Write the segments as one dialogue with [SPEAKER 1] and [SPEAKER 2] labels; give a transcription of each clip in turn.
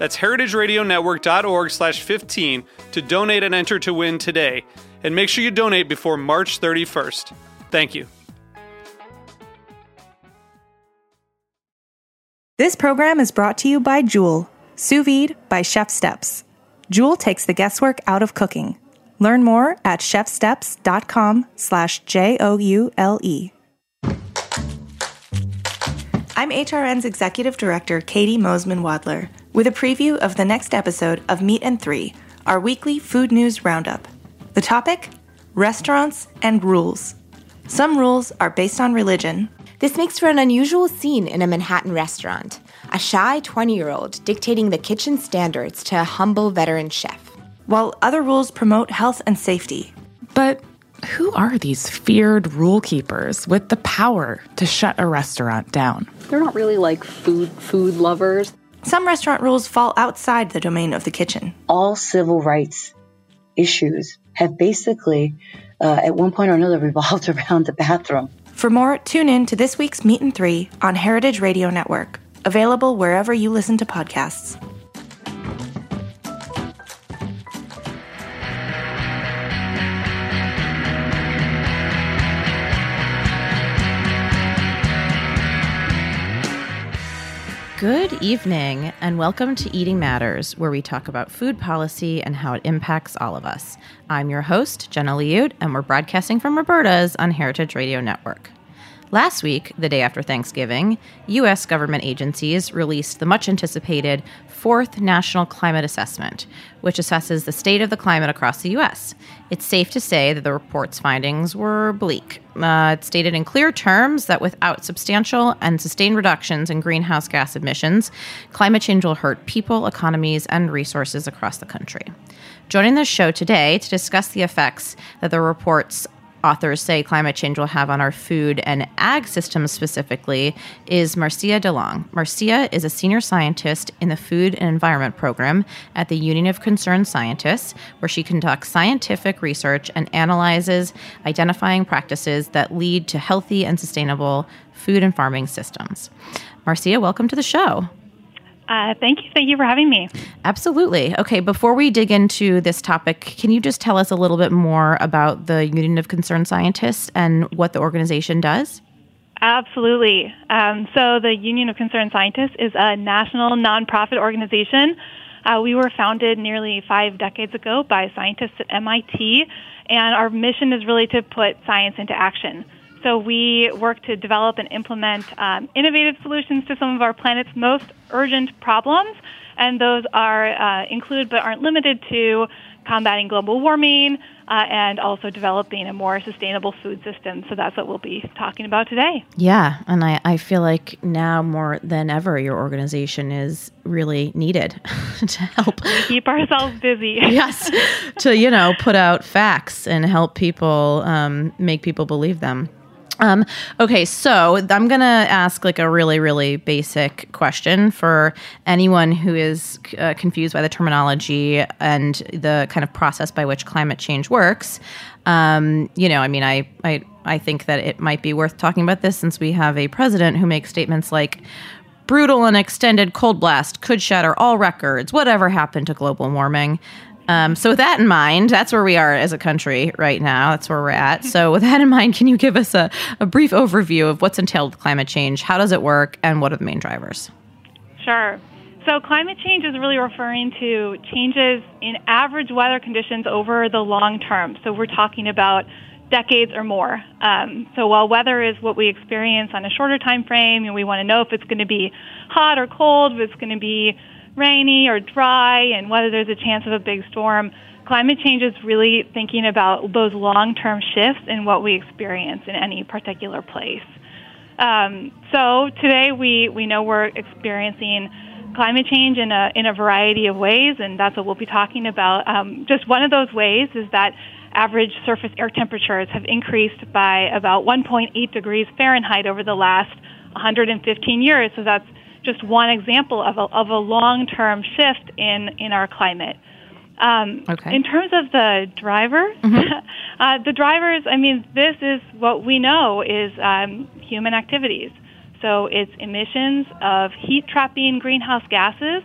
[SPEAKER 1] That's heritageradionetwork.org slash 15 to donate and enter to win today. And make sure you donate before March 31st. Thank you.
[SPEAKER 2] This program is brought to you by Joule, sous vide by ChefSteps. Joule takes the guesswork out of cooking. Learn more at chefsteps.com slash J-O-U-L-E. I'm HRN's Executive Director, Katie Mosman Wadler with a preview of the next episode of Meat and Three, our weekly food news roundup. The topic restaurants and rules. Some rules are based on religion.
[SPEAKER 3] This makes for an unusual scene in a Manhattan restaurant a shy 20 year old dictating the kitchen standards to a humble veteran chef.
[SPEAKER 2] While other rules promote health and safety.
[SPEAKER 4] But who are these feared rule keepers with the power to shut a restaurant down?
[SPEAKER 5] They're not really like food food lovers.
[SPEAKER 2] Some restaurant rules fall outside the domain of the kitchen.
[SPEAKER 6] All civil rights issues have basically, uh, at one point or another, revolved around the bathroom.
[SPEAKER 2] For more, tune in to this week's Meat and Three on Heritage Radio Network, available wherever you listen to podcasts.
[SPEAKER 7] Good evening, and welcome to Eating Matters, where we talk about food policy and how it impacts all of us. I'm your host, Jenna Liut, and we're broadcasting from Roberta's on Heritage Radio Network. Last week, the day after Thanksgiving, U.S. government agencies released the much anticipated fourth National Climate Assessment, which assesses the state of the climate across the U.S. It's safe to say that the report's findings were bleak. Uh, it stated in clear terms that without substantial and sustained reductions in greenhouse gas emissions, climate change will hurt people, economies, and resources across the country. Joining the show today to discuss the effects that the report's authors say climate change will have on our food and ag systems specifically is Marcia DeLong. Marcia is a senior scientist in the Food and Environment Program at the Union of Concerned Scientists, where she conducts scientific research and analyzes identifying practices that lead to healthy and sustainable food and farming systems. Marcia, welcome to the show.
[SPEAKER 8] Uh, thank you. Thank you for having me.
[SPEAKER 7] Absolutely. Okay, before we dig into this topic, can you just tell us a little bit more about the Union of Concerned Scientists and what the organization does?
[SPEAKER 8] Absolutely. Um, so, the Union of Concerned Scientists is a national nonprofit organization. Uh, we were founded nearly five decades ago by scientists at MIT, and our mission is really to put science into action. So we work to develop and implement um, innovative solutions to some of our planet's most urgent problems, and those are uh, include but aren't limited to combating global warming uh, and also developing a more sustainable food system. So that's what we'll be talking about today.
[SPEAKER 7] Yeah, and I, I feel like now more than ever, your organization is really needed to help
[SPEAKER 8] we keep ourselves busy.
[SPEAKER 7] yes, to you know put out facts and help people um, make people believe them. Um, okay, so I'm going to ask like a really, really basic question for anyone who is uh, confused by the terminology and the kind of process by which climate change works. Um, you know, I mean, I, I, I think that it might be worth talking about this since we have a president who makes statements like, brutal and extended cold blast could shatter all records. Whatever happened to global warming? Um, so, with that in mind, that's where we are as a country right now. That's where we're at. So, with that in mind, can you give us a, a brief overview of what's entailed with climate change? How does it work? And what are the main drivers?
[SPEAKER 8] Sure. So, climate change is really referring to changes in average weather conditions over the long term. So, we're talking about decades or more. Um, so while weather is what we experience on a shorter time frame, and we want to know if it's going to be hot or cold, if it's going to be rainy or dry, and whether there's a chance of a big storm, climate change is really thinking about those long-term shifts in what we experience in any particular place. Um, so today we, we know we're experiencing climate change in a, in a variety of ways, and that's what we'll be talking about. Um, just one of those ways is that average surface air temperatures have increased by about 1.8 degrees Fahrenheit over the last 115 years. So that's just one example of a, of a long-term shift in, in our climate. Um, okay. In terms of the driver, mm-hmm. uh, the drivers, I mean, this is what we know is um, human activities. So it's emissions of heat trapping greenhouse gases,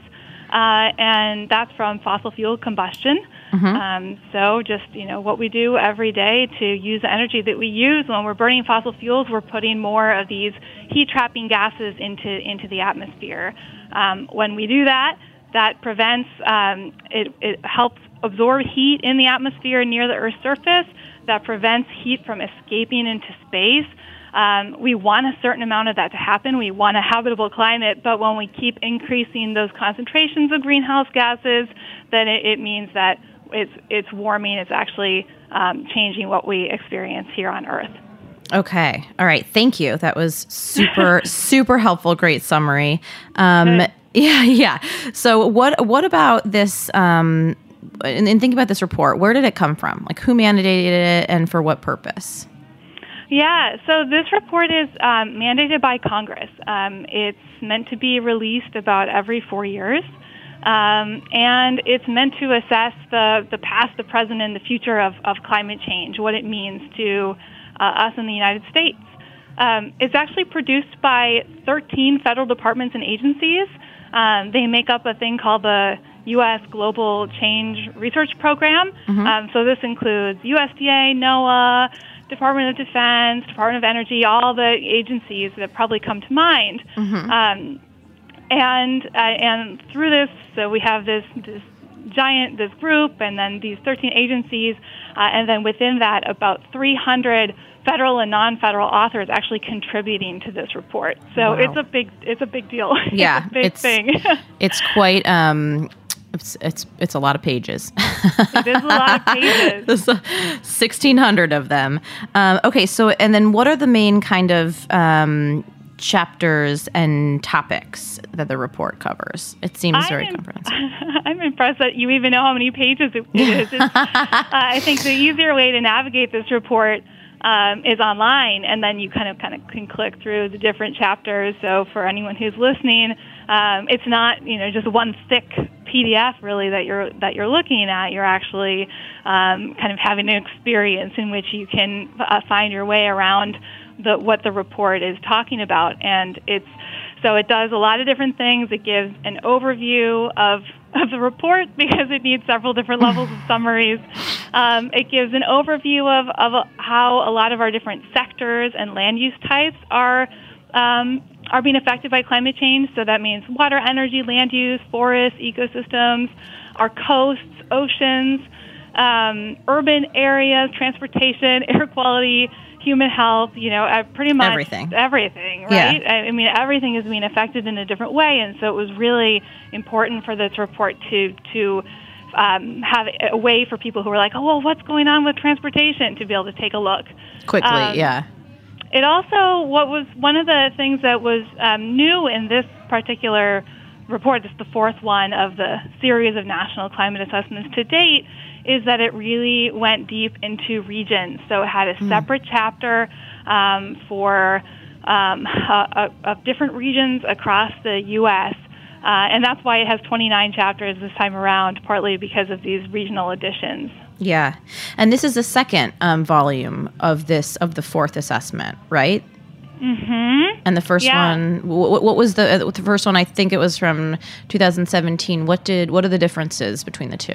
[SPEAKER 8] uh, and that's from fossil fuel combustion. Mm-hmm. Um, so just you know what we do every day to use the energy that we use when we're burning fossil fuels, we're putting more of these heat trapping gases into into the atmosphere. Um, when we do that, that prevents um, it, it helps absorb heat in the atmosphere near the Earth's surface. That prevents heat from escaping into space. Um, we want a certain amount of that to happen. We want a habitable climate, but when we keep increasing those concentrations of greenhouse gases, then it, it means that it's it's warming. It's actually um, changing what we experience here on Earth.
[SPEAKER 7] Okay. All right. Thank you. That was super super helpful. Great summary. Um, yeah. Yeah. So what what about this? Um, and, and think about this report. Where did it come from? Like who mandated it, and for what purpose?
[SPEAKER 8] Yeah, so this report is um, mandated by Congress. Um, it's meant to be released about every four years. Um, and it's meant to assess the, the past, the present, and the future of, of climate change, what it means to uh, us in the United States. Um, it's actually produced by 13 federal departments and agencies. Um, they make up a thing called the U.S. Global Change Research Program. Mm-hmm. Um, so this includes USDA, NOAA, Department of Defense, Department of Energy, all the agencies that probably come to mind. Mm-hmm. And uh, and through this, so we have this this giant this group, and then these 13 agencies, uh, and then within that, about 300 federal and non-federal authors actually contributing to this report. So wow. it's a big it's a big deal.
[SPEAKER 7] Yeah,
[SPEAKER 8] it's a big
[SPEAKER 7] it's,
[SPEAKER 8] thing.
[SPEAKER 7] it's quite. Um, it's it's it's a lot of pages.
[SPEAKER 8] it is a lot of pages.
[SPEAKER 7] Sixteen hundred of them. Um, okay, so and then what are the main kind of um, chapters and topics that the report covers. It seems I'm very comprehensive.
[SPEAKER 8] I'm impressed that you even know how many pages it is. uh, I think the easier way to navigate this report um, is online, and then you kind of kind of can click through the different chapters. So for anyone who's listening, um, it's not you know just one thick PDF really that you're that you're looking at. You're actually um, kind of having an experience in which you can uh, find your way around the what the report is talking about, and it's so it does a lot of different things. It gives an overview of of the report because it needs several different levels of summaries. Um, it gives an overview of, of how a lot of our different sectors and land use types are um, are being affected by climate change. So that means water, energy, land use, forests, ecosystems, our coasts, oceans, um, urban areas, transportation, air quality, human health, you know, uh, pretty much
[SPEAKER 7] everything,
[SPEAKER 8] everything right? Yeah. I, mean, everything is being affected in a different way, and so it was really important for this report to to um, have a way for people who were like, oh, well, what's going on with transportation, to be able to take a look
[SPEAKER 7] quickly. Um, yeah.
[SPEAKER 8] It also what was one of the things that was um, new in this particular report. This is the fourth one of the series of national climate assessments to date is that it really went deep into regions. So it had a mm. separate chapter um, for um, uh, of different regions across the U.S. Uh, and that's why it has 29 chapters this time around, partly because of these regional additions.
[SPEAKER 7] Yeah, and this is the second um, volume of this of the fourth assessment, right?
[SPEAKER 8] Mm-hmm.
[SPEAKER 7] And the first yeah. one, what, what was the uh, the first one? I think it was from 2017. What did what are the differences between the two?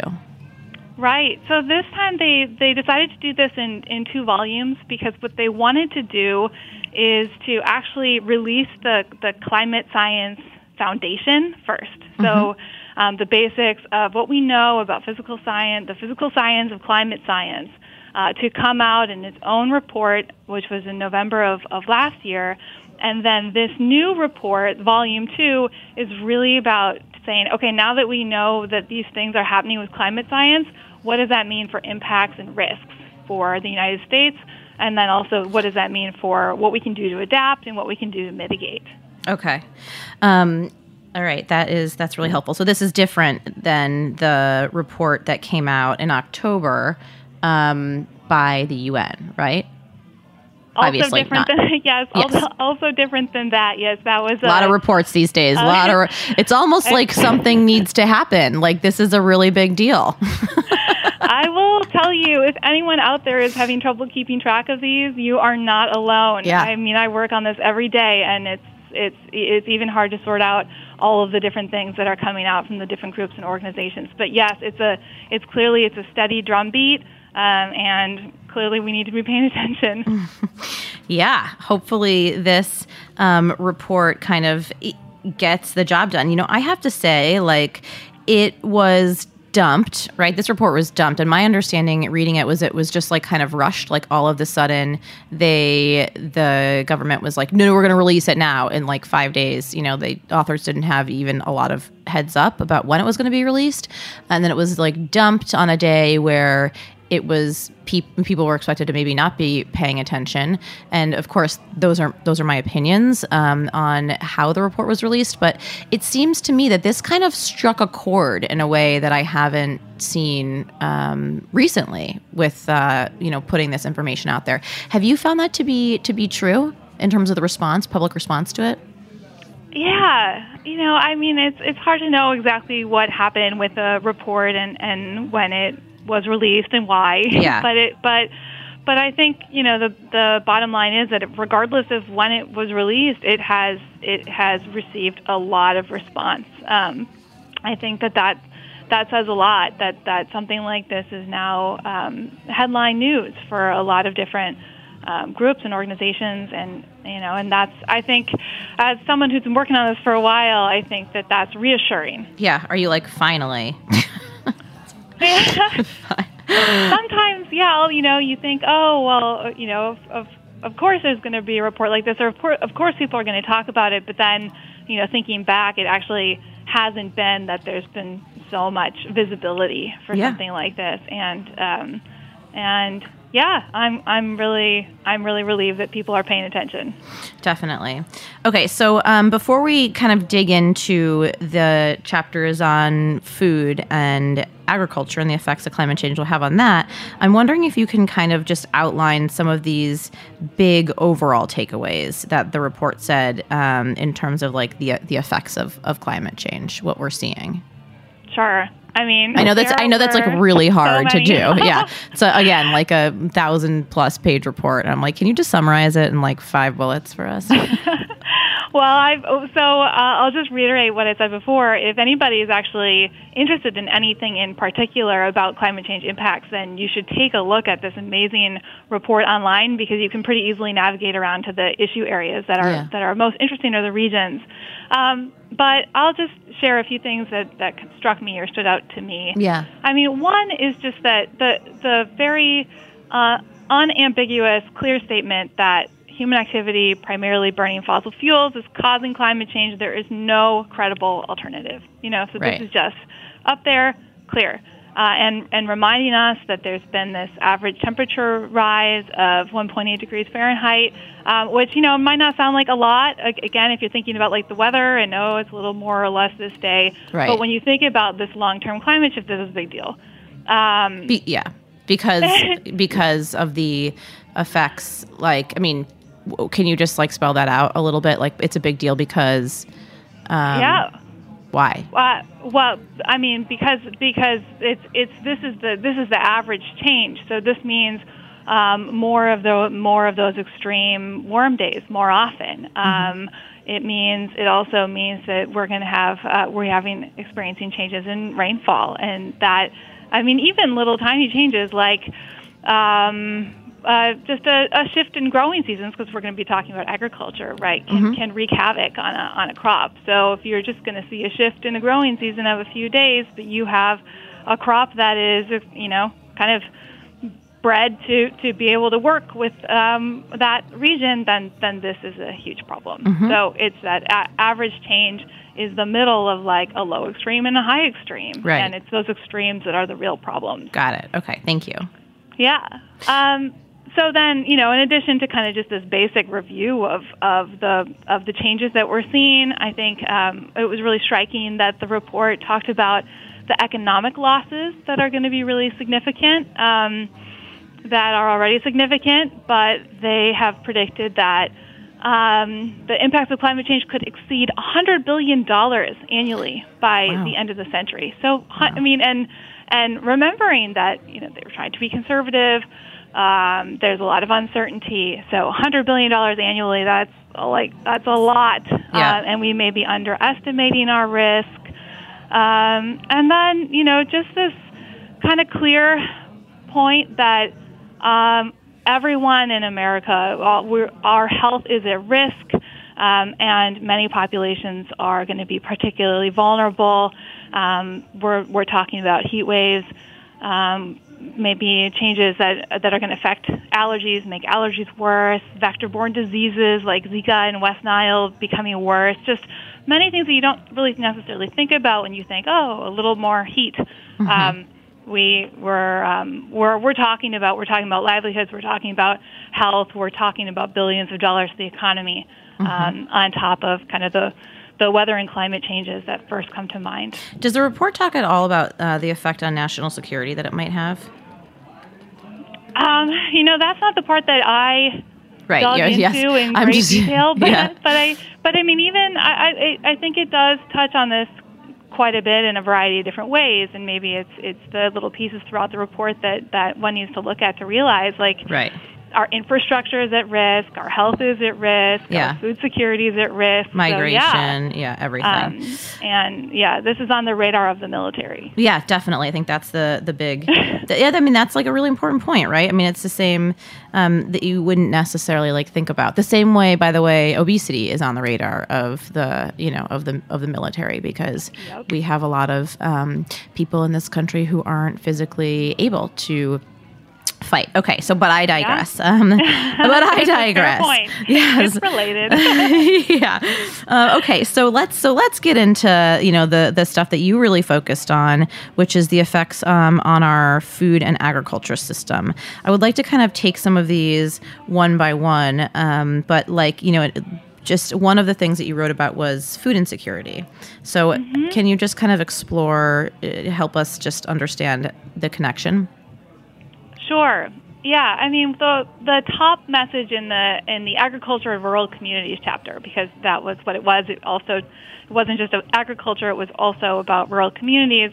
[SPEAKER 8] Right. So this time they, they decided to do this in, in two volumes because what they wanted to do is to actually release the, the climate science foundation 1st mm-hmm. So um, the basics of what we know about physical science, the physical science of climate science. Uh, to come out in its own report, which was in November of, of last year. And then this new report, volume two, is really about saying, okay, now that we know that these things are happening with climate science, what does that mean for impacts and risks for the United States? And then also, what does that mean for what we can do to adapt and what we can do to mitigate?
[SPEAKER 7] Okay. Um, all right, that is that's really helpful. So this is different than the report that came out in October um, by the UN, right?
[SPEAKER 8] Also
[SPEAKER 7] Obviously
[SPEAKER 8] different
[SPEAKER 7] not.
[SPEAKER 8] than yes,
[SPEAKER 7] Yes.
[SPEAKER 8] Also, also different than that. Yes, that was
[SPEAKER 7] A lot of reports these days. A lot of. It's almost like something needs to happen. Like this is a really big deal.
[SPEAKER 8] I will tell you, if anyone out there is having trouble keeping track of these, you are not alone.
[SPEAKER 7] Yeah.
[SPEAKER 8] I mean, I work on this every day, and it's it's it's even hard to sort out all of the different things that are coming out from the different groups and organizations. But yes, it's a it's clearly it's a steady drumbeat, um, and clearly we need to be paying attention.
[SPEAKER 7] Yeah, hopefully this um, report kind of gets the job done. You know, I have to say, like, it was dumped, right? This report was dumped, and my understanding reading it was it was just like kind of rushed. Like all of the sudden, they the government was like, no, no, we're going to release it now in like five days. You know, the authors didn't have even a lot of heads up about when it was going to be released, and then it was like dumped on a day where it was pe- people were expected to maybe not be paying attention. And of course those are those are my opinions um, on how the report was released. But it seems to me that this kind of struck a chord in a way that i haven't seen um, recently with uh, you know putting this information out there. Have you found that to be to be true in terms of the response public response to it?
[SPEAKER 8] Yeah, you know, I mean, it's it's hard to know exactly what happened with the report and and when it was released and why.
[SPEAKER 7] Yeah.
[SPEAKER 8] but it but but I think you know the the bottom line is that regardless of when it was released, it has it has received a lot of response. Um, I think that that that says a lot that that something like this is now um, headline news for a lot of different um, groups and organizations and you know and that's I think as someone who's been working on this for a while I think that that's reassuring
[SPEAKER 7] yeah are you like finally
[SPEAKER 8] sometimes yeah you know you think oh well you know of of, of course there's going to be a report like this or of course, of course people are going to talk about it but then you know thinking back it actually hasn't been that there's been so much visibility for
[SPEAKER 7] Yeah.
[SPEAKER 8] something like this and um, and yeah I'm I'm really I'm really relieved that people are paying attention
[SPEAKER 7] Definitely. Okay, so um, before we kind of dig into the chapters on food and agriculture and the effects that climate change will have on that, I'm wondering if you can kind of just outline some of these big overall takeaways that the report said um, in terms of like the the effects of, of climate change, what we're seeing.
[SPEAKER 8] sure I mean
[SPEAKER 7] I know that's I know that's like really
[SPEAKER 8] so
[SPEAKER 7] hard to do. Yeah. So again, like a thousand plus page report. And I'm like, can you just summarize it in like five bullets for us?
[SPEAKER 8] Well, I've oh, so uh, I'll just reiterate what I said before. If anybody is actually interested in anything in particular about climate change impacts, then you should take a look at this amazing report online because you can pretty easily navigate around to the issue areas that are
[SPEAKER 7] Yeah.
[SPEAKER 8] that are most interesting or the regions. Um, but I'll just share a few things that that struck me or stood out to me.
[SPEAKER 7] Yeah.
[SPEAKER 8] I mean, one is just that the the very uh, unambiguous, clear statement that human activity, primarily burning fossil fuels, is causing climate change. There is no credible alternative. You know, so
[SPEAKER 7] Right.
[SPEAKER 8] this is just up there, clear. Uh, and, and reminding us that there's been this average temperature rise of 1.8 degrees Fahrenheit, um, which you know might not sound like a lot. Again, if you're thinking about like the weather, and oh, it's a little more or less this day.
[SPEAKER 7] Right.
[SPEAKER 8] But when you think about this long-term climate shift, this is a big deal. Um,
[SPEAKER 7] Be- yeah, because because of the effects. Like, I mean, can you just like spell that out a little bit? Like, it's a big deal because um,
[SPEAKER 8] yeah.
[SPEAKER 7] why?
[SPEAKER 8] Uh, well, I mean, because because it's it's this is the this is the average change. So this means um, more of the more of those extreme warm days more often. Um, it means it also means that we're going to have uh, we're having experiencing changes in rainfall, and that I mean even little tiny changes like. Um, uh, just a, a shift in growing seasons because we're going to be talking about agriculture, right? Can, can wreak havoc on a on a crop. So if you're just going to see a shift in a growing season of a few days, but you have a crop that is, you know, kind of bred to, to be able to work with um, that region, then then this is a huge problem.
[SPEAKER 7] Mm-hmm.
[SPEAKER 8] So it's that a- average change is the middle of like a low extreme and a high extreme,
[SPEAKER 7] Right.
[SPEAKER 8] and it's those extremes that are the real problems.
[SPEAKER 7] Got it. Okay, thank you.
[SPEAKER 8] Yeah. Um, so then, you know, in addition to kind of just this basic review of, of the of the changes that we're seeing, I think um, it was really striking that the report talked about the economic losses that are going to be really significant, um, that are already significant, but they have predicted that um, the impacts of climate change could exceed $100 billion annually by
[SPEAKER 7] Wow.
[SPEAKER 8] the end of the century. So, hu- I mean, and and remembering that you know they were trying to be conservative. Um, there's a lot of uncertainty. So, 100 billion dollars annually. That's a, like that's a lot,
[SPEAKER 7] Yeah.
[SPEAKER 8] uh, and we may be underestimating our risk. Um, and then you know just this kind of clear point that um, everyone in America, all, we're, our health is at risk, um, and many populations are going to be particularly vulnerable. Um, we're, we're talking about heat waves, um, maybe changes that, that are going to affect allergies, make allergies worse, vector borne diseases like Zika and West Nile becoming worse, just many things that you don't really necessarily think about when you think, oh, a little more heat. Um, we we're um, we're we're talking about we're talking about livelihoods. We're talking about health. We're talking about billions of dollars to the economy um, on top of kind of the the weather and climate changes that first come to mind.
[SPEAKER 7] Does the report talk at all about uh, the effect on national security that it might have?
[SPEAKER 8] Um, you know, that's not the part that I
[SPEAKER 7] Right.
[SPEAKER 8] dug
[SPEAKER 7] yeah,
[SPEAKER 8] into
[SPEAKER 7] yes.
[SPEAKER 8] in
[SPEAKER 7] I'm
[SPEAKER 8] great
[SPEAKER 7] just-
[SPEAKER 8] detail. But
[SPEAKER 7] yeah.
[SPEAKER 8] but I but I mean, even I, I I think it does touch on this quite a bit in a variety of different ways, and maybe it's it's the little pieces throughout the report that that one needs to look at to realize like
[SPEAKER 7] Right.
[SPEAKER 8] Our infrastructure is at risk, our health is at risk,
[SPEAKER 7] Yeah.
[SPEAKER 8] our food security is at risk, So,
[SPEAKER 7] Migration.
[SPEAKER 8] yeah.
[SPEAKER 7] yeah. everything.
[SPEAKER 8] Um, and yeah, this is on the radar of the military.
[SPEAKER 7] Yeah, definitely. I think that's the the big. the- yeah, I mean that's like a really important point, right? I mean, it's the same um, that you wouldn't necessarily like think about. The same way, by the way, obesity is on the radar of the you know of the of the military because we have a lot of um, people in this country who aren't physically able to fight. Okay, so but I digress. Um, but I digress. Yes.
[SPEAKER 8] It's related.
[SPEAKER 7] yeah. Uh, okay. So let's so let's get into you know the the stuff that you really focused on, which is the effects um, on our food and agriculture system. I would like to kind of take some of these one by one, um, but like you know. It, just one of the things that you wrote about was food insecurity. So, can you just kind of explore, uh, help us just understand the connection?
[SPEAKER 8] Sure. Yeah, I mean the the top message in the in the agriculture and rural communities chapter because that was what it was. It also it wasn't just about agriculture; it was also about rural communities.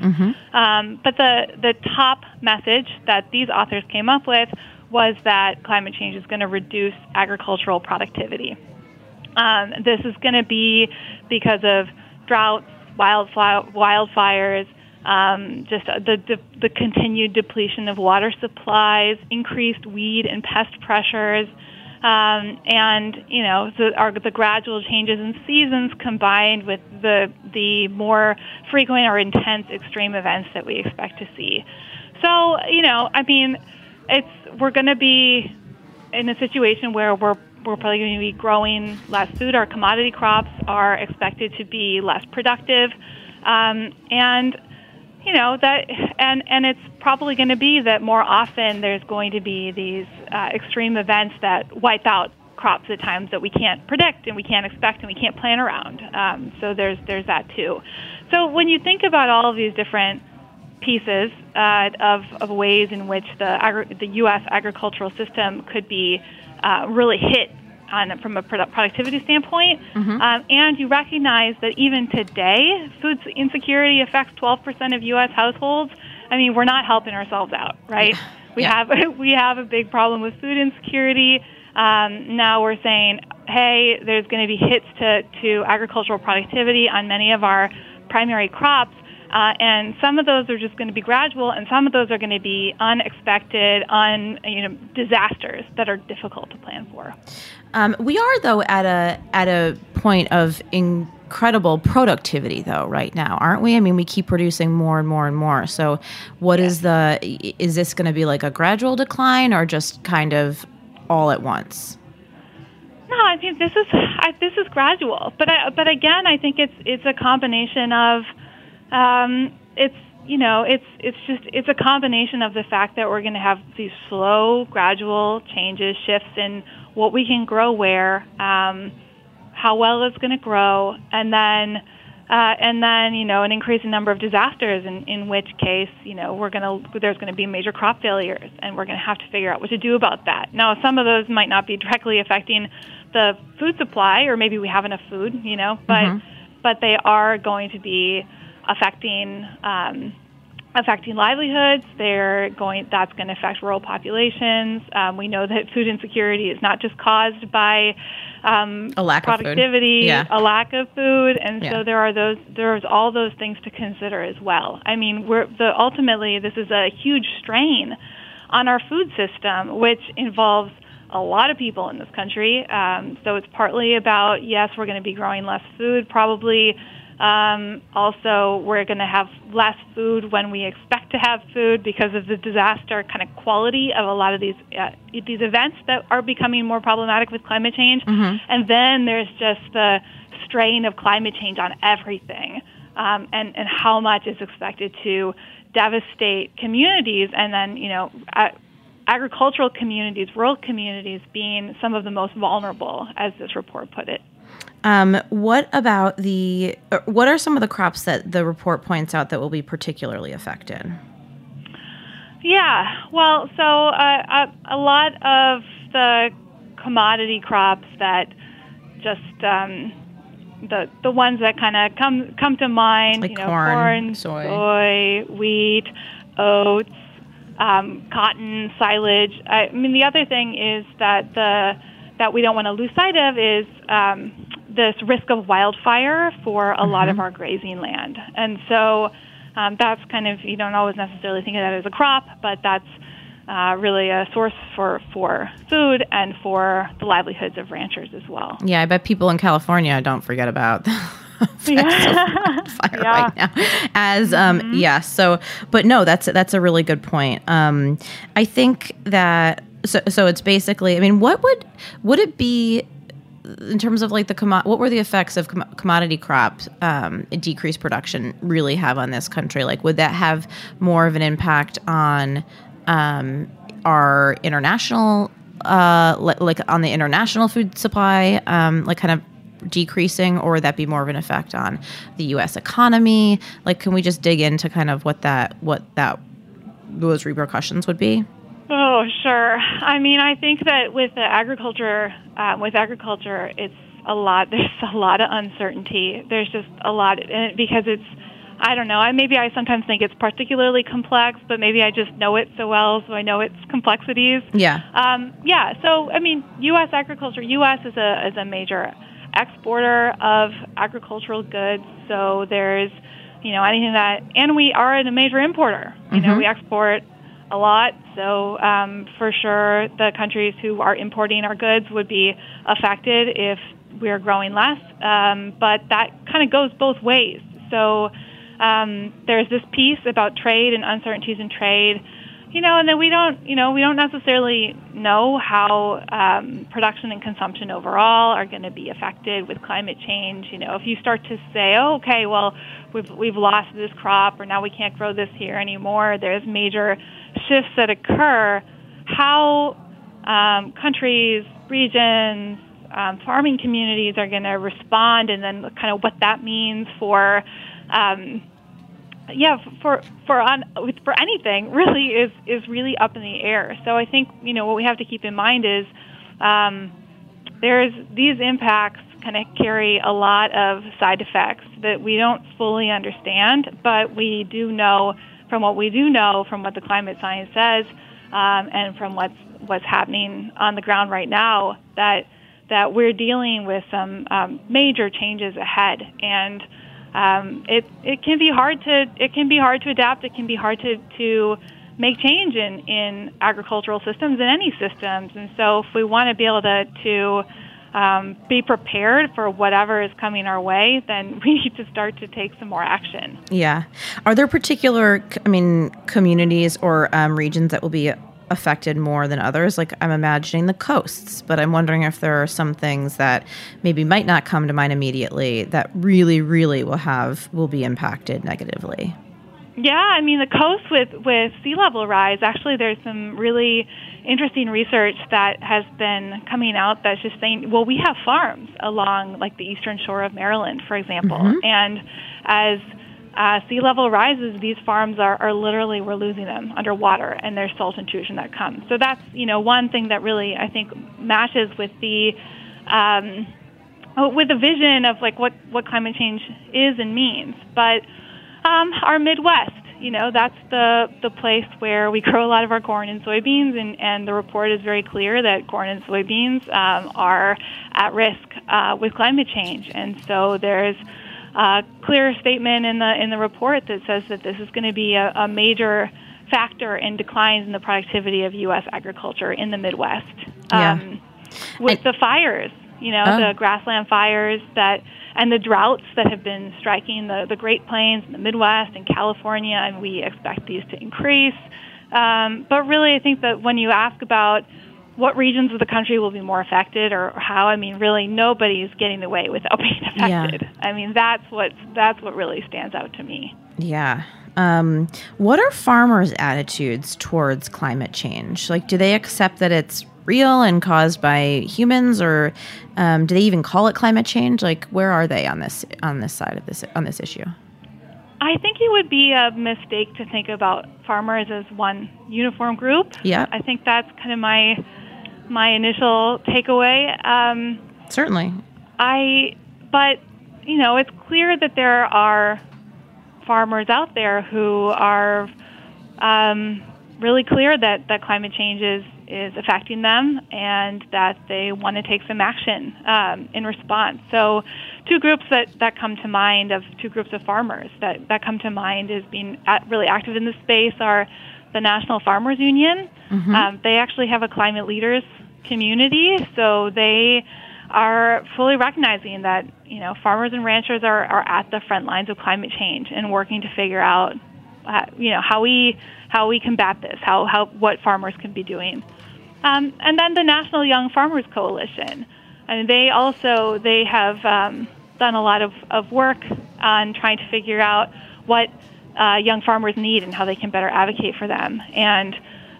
[SPEAKER 8] Um, but the the top message that these authors came up with was that climate change is going to reduce agricultural productivity. Um, this is going to be because of droughts, wildfire, wildfires, um, just the, the the continued depletion of water supplies, increased weed and pest pressures, um, and you know the, our, the gradual changes in seasons combined with the the more frequent or intense extreme events that we expect to see. So you know, I mean, it's we're going to be in a situation where we're we're probably going to be growing less food. Our commodity crops are expected to be less productive, um, and you know that, and and it's probably going to be that more often there's going to be these uh, extreme events that wipe out crops at times that we can't predict and we can't expect and we can't plan around. Um, so there's there's that too. So when you think about all of these different pieces uh, of, of ways in which the agri- the U.S. agricultural system could be uh, really hit on from a productivity standpoint, um, and you recognize that even today, food insecurity affects 12% of U.S. households. I mean, we're not helping ourselves out, right? We
[SPEAKER 7] Yeah.
[SPEAKER 8] have we have a big problem with food insecurity. Um, now we're saying, hey, there's going to be hits to, to agricultural productivity on many of our primary crops. Uh, and some of those are just going to be gradual, and some of those are going to be unexpected, un you know disasters that are difficult to plan for.
[SPEAKER 7] Um, we are though at a at a point of incredible productivity though right now aren't we? I mean we keep producing more and more and more. So what is the is this going to be like a gradual decline or just kind of all at once?
[SPEAKER 8] No, I think this is I, this is gradual, but I, but again, I think it's it's a combination of um, it's you know it's it's just it's a combination of the fact that we're going to have these slow, gradual changes, shifts in what we can grow where, um, how well it's going to grow, and then uh, and then you know an increasing number of disasters. In in which case, you know we're going to there's going to be major crop failures, and we're going to have to figure out what to do about that. Now, some of those might not be directly affecting the food supply, or maybe we have enough food, you know, but mm-hmm. but they are going to be affecting. Um, affecting livelihoods. They're going. That's going to affect rural populations. Um, we know that food insecurity is not just caused by um,
[SPEAKER 7] a lack
[SPEAKER 8] productivity,
[SPEAKER 7] of food. Yeah.
[SPEAKER 8] a lack of food, and
[SPEAKER 7] yeah.
[SPEAKER 8] so there are those. There's all those things to consider as well. I mean, we're the ultimately this is a huge strain on our food system, which involves a lot of people in this country. Um, so it's partly about yes, we're going to be growing less food, probably um, also, we're going to have less food when we expect to have food because of the disaster kind of quality of a lot of these uh, these events that are becoming more problematic with climate change.
[SPEAKER 7] Mm-hmm.
[SPEAKER 8] And then there's just the strain of climate change on everything, um, and and how much is expected to devastate communities, and then you know. Uh, agricultural communities, rural communities being some of the most vulnerable, as this report put it.
[SPEAKER 7] Um, what about the? Uh, what are some of the crops that the report points out that will be particularly affected?
[SPEAKER 8] Yeah, well, so uh, a, a, lot of the commodity crops that just um, the the ones that kind of come come to mind,
[SPEAKER 7] like
[SPEAKER 8] you know,
[SPEAKER 7] corn,
[SPEAKER 8] corn
[SPEAKER 7] soy.
[SPEAKER 8] soy, wheat, oats, um, cotton, silage. I, I mean, the other thing is that the that we don't want to lose sight of is um, this risk of wildfire for a mm-hmm. lot of mm-hmm. our grazing land. And so um, that's kind of, you don't always necessarily think of that as a crop, but that's uh, really a source for, for food and for the livelihoods of ranchers as well.
[SPEAKER 7] Yeah, I bet people in California don't forget about yeah. fire yeah. right now. As um mm-hmm. yeah, so but no, that's that's a really good point. Um I think that so so it's basically I mean what would would it be in terms of like the commo- what were the effects of com- commodity crop um, decreased production really have on this country? Like, would that have more of an impact on um, our international, uh, like on the international food supply, um, like kind of decreasing, or would that be more of an effect on the U.S. economy? Like, can we just dig into kind of what that what that those repercussions would be?
[SPEAKER 8] Oh, sure. I mean, I think that with the agriculture, uh, with agriculture, it's a lot. There's a lot of uncertainty. There's just a lot in it because it's. I don't know. I maybe I sometimes think it's particularly complex, but maybe I just know it so well, so I know its complexities.
[SPEAKER 7] Yeah.
[SPEAKER 8] Um, yeah. So I mean, U.S. agriculture. U.S. is a is a major exporter of agricultural goods. So there's, you know, anything that, and we are a major importer. You mm-hmm. know, we export a lot. So um, for sure, the countries who are importing our goods would be affected if we're growing less. Um, but that kind of goes both ways. So um, there's this piece about trade and uncertainties in trade, you know, and then we don't, you know, we don't necessarily know how um, production and consumption overall are going to be affected with climate change. You know, if you start to say, oh, okay, well, we've we've lost this crop, or now we can't grow this here anymore. There's major shifts that occur, how um, countries, regions, um, farming communities are going to respond, and then kind of what that means for, um, yeah, for for on for anything really is is really up in the air. So I think you know what we have to keep in mind is um, there's these impacts kind of carry a lot of side effects that we don't fully understand, but we do know from what we do know, from what the climate science says, um, and from what's what's happening on the ground right now, that that we're dealing with some um, major changes ahead, and um, it it can be hard to it can be hard to adapt. It can be hard to to make change in in agricultural systems and any systems. And so, if we want to be able to to um, be prepared for whatever is coming our way, then we need to start to take some more action.
[SPEAKER 7] Yeah. Are there particular, I mean, communities or um, regions that will be affected more than others? Like I'm imagining the coasts, but I'm wondering if there are some things that maybe might not come to mind immediately that really, really will have will be impacted negatively.
[SPEAKER 8] Yeah, I mean the coast with with sea level rise. Actually, there's some really interesting research that has been coming out that's just saying, well, we have farms along like the eastern shore of Maryland, for example, mm-hmm. and as uh, sea level rises, these farms are, are literally we're losing them underwater, and there's salt intrusion that comes. So that's you know one thing that really I think matches with the um, with the vision of like what what climate change is and means. But um, our Midwest, you know, that's the the place where we grow a lot of our corn and soybeans, and and the report is very clear that corn and soybeans um, are at risk uh, with climate change, and so there's uh, clear statement in the in the report that says that this is going to be a, a, major factor in declines in the productivity of U.S. agriculture in the Midwest.
[SPEAKER 7] Yeah. Um,
[SPEAKER 8] with the fires, you know, oh. the grassland fires that and the droughts that have been striking the, the Great Plains and the Midwest and California, and we expect these to increase. Um, but really, I think that when you ask about what regions of the country will be more affected or how. I mean, really, nobody's getting away without being affected. Yeah. I mean, that's what that's what really stands out to me.
[SPEAKER 7] Yeah. Um, what are farmers' attitudes towards climate change? Like, do they accept that it's real and caused by humans, or um, do they even call it climate change? Like, where are they on this on this side of this on this issue?
[SPEAKER 8] I think it would be a mistake to think about farmers as one uniform group.
[SPEAKER 7] Yeah,
[SPEAKER 8] I think that's kind of my my initial takeaway. Um,
[SPEAKER 7] Certainly.
[SPEAKER 8] I, but you know, it's clear that there are farmers out there who are um, really clear that, that climate change is, is affecting them and that they want to take some action um, in response. So, two groups that, that come to mind of two groups of farmers that, that come to mind as being at, really active in this space are the National Farmers Union. Mm-hmm. Um, they actually have a climate leaders community, so they are fully recognizing that you know farmers and ranchers are, are at the front lines of climate change and working to figure out uh, you know how we how we combat this, how how what farmers can be doing, um, and then the National Young Farmers Coalition, and they also they have um, done a lot of, of work on trying to figure out what uh, young farmers need and how they can better advocate for them and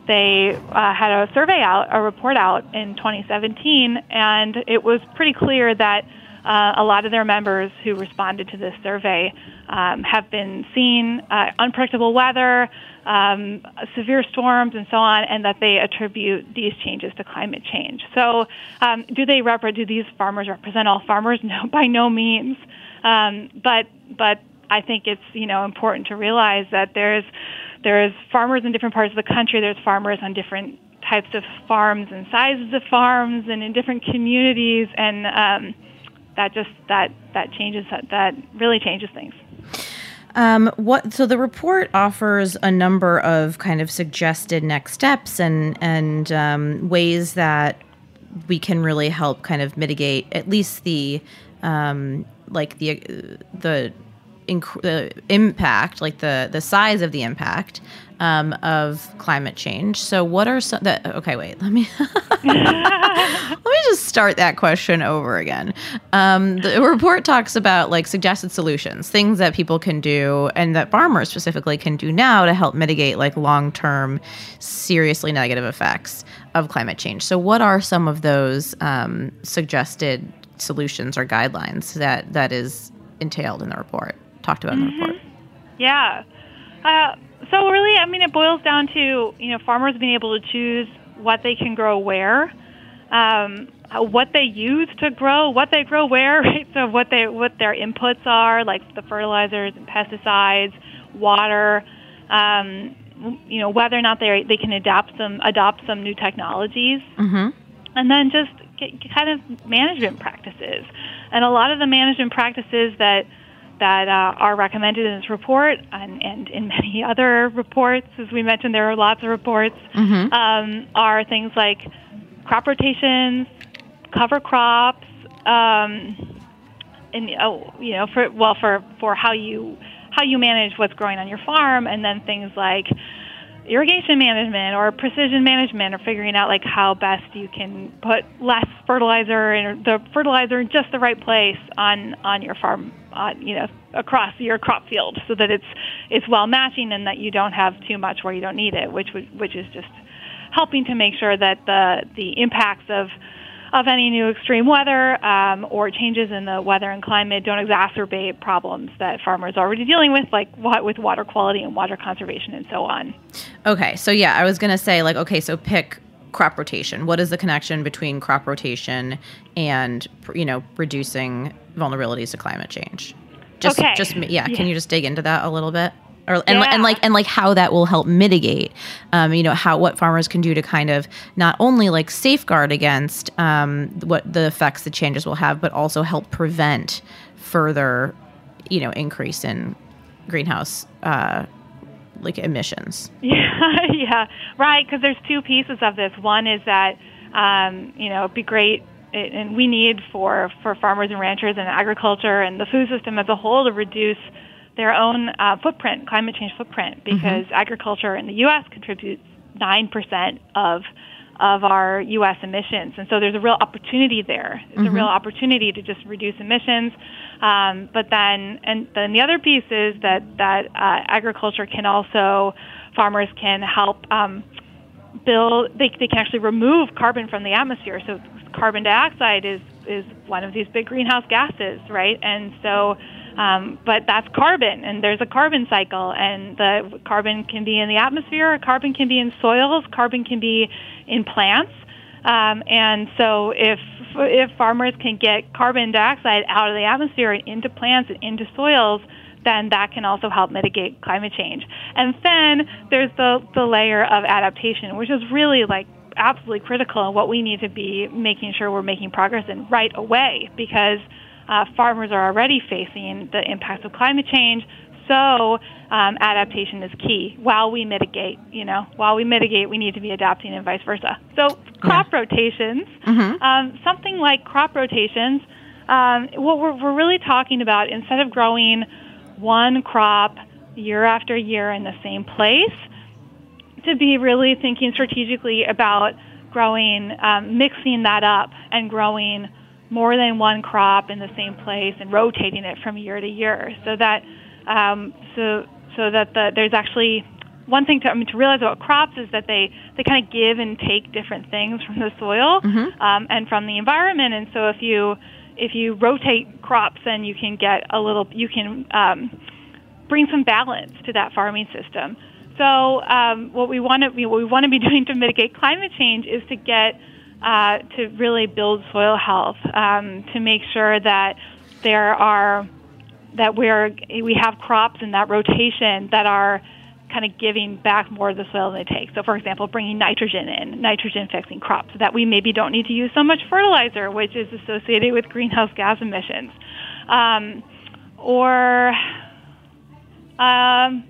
[SPEAKER 8] they uh, had a survey out, a report out in 2017, and it was pretty clear that uh, a lot of their members who responded to this survey um, have been seeing uh, unpredictable weather, um, severe storms, and so on, and that they attribute these changes to climate change. So, um, do they rep- do these farmers represent all farmers? No, by no means. Um, but but I think it's you know important to realize that there's there's farmers in different parts of the country. There's farmers on different types of farms and sizes of farms and in different communities, and um, that just that that changes that that really changes things.
[SPEAKER 7] Um, what so the report offers a number of kind of suggested next steps and and um, ways that we can really help kind of mitigate at least the um, like the the inc- the impact, like the the size of the impact um, of climate change. So, what are some that? Okay, wait. Let me let me just start that question over again. Um, the report talks about like suggested solutions, things that people can do, and that farmers specifically can do now to help mitigate like long term, seriously negative effects of climate change. So, what are some of those um, suggested solutions or guidelines that that is entailed in the report? Talked about in the report.
[SPEAKER 8] Mm-hmm. Yeah. Uh, so really, I mean, it boils down to you know farmers being able to choose what they can grow where, um, what they use to grow, what they grow where, right? So what they what their inputs are, like the fertilizers and pesticides, water. Um, you know whether or not they they can adapt some adopt some new technologies,
[SPEAKER 7] mm-hmm.
[SPEAKER 8] and then just get, kind of management practices. And a lot of the management practices that that uh, are recommended in this report and, and, in many other reports. As we mentioned, there are lots of reports.
[SPEAKER 7] Mm-hmm.
[SPEAKER 8] Um, are things like crop rotations, cover crops, um, and oh, you know, for well, for for how you how you manage what's growing on your farm, and then things like irrigation management or precision management or figuring out like how best you can put less fertilizer and the fertilizer in just the right place on on your farm uh, you know across your crop field so that it's it's well matching and that you don't have too much where you don't need it which which is just helping to make sure that the the impacts of of any new extreme weather um, or changes in the weather and climate don't exacerbate problems that farmers are already dealing with, like what with water quality and water conservation and so on.
[SPEAKER 7] Okay, so yeah, I was gonna say like, okay, so pick crop rotation. What is the connection between crop rotation and you know reducing vulnerabilities to climate change? Just,
[SPEAKER 8] okay.
[SPEAKER 7] just yeah, yeah. Can you just dig into that a little bit? or and, yeah. and like and like how that will help mitigate um, you know how what farmers can do to kind of not only like safeguard against um, what the effects the changes will have but also help prevent further you know increase in greenhouse uh, like emissions
[SPEAKER 8] yeah yeah right because there's two pieces of this one is that um, you know it'd be great and we need for for farmers and ranchers and agriculture and the food system as a whole to reduce their own uh, footprint, climate change footprint, mm-hmm. because mm-hmm. agriculture in the U.S. contributes nine percent of of our U.S. emissions, and so there's a real opportunity there. It's mm-hmm. a real opportunity to just reduce emissions. Um, but then, and then the other piece is that that uh, agriculture can also farmers can help um, build. They they can actually remove carbon from the atmosphere. So carbon dioxide is is one of these big greenhouse gases, right? And so um, but that's carbon, and there's a carbon cycle, and the carbon can be in the atmosphere, carbon can be in soils, carbon can be in plants. Um, and so, if if farmers can get carbon dioxide out of the atmosphere and into plants and into soils, then that can also help mitigate climate change. And then there's the the layer of adaptation, which is really like absolutely critical and what we need to be making sure we're making progress in right away because uh, farmers are already facing the impacts of climate change. So um, adaptation is key. While we mitigate, you know, while we mitigate, we need to be adapting and vice versa. So crop yeah. rotations, mm-hmm. um, something like crop rotations. Um, what we're, we're really talking about instead of growing one crop year after year in the same place, to be really thinking strategically about growing, um, mixing that up and growing more than one crop in the same place and rotating it from year to year, so that um, so so that the, there's actually one thing to I mean to realize about crops is that they they kind of give and take different things from the soil mm-hmm. um, and from the environment, and so if you if you rotate crops, then you can get a little you can um, bring some balance to that farming system. So um, what we want to what we want to be doing to mitigate climate change is to get uh, to really build soil health, um, to make sure that there are that we're we have crops in that rotation that are kind of giving back more of the soil than they take. So, for example, bringing nitrogen in, nitrogen fixing crops, that we maybe don't need to use so much fertilizer, which is associated with greenhouse gas emissions, um, or um,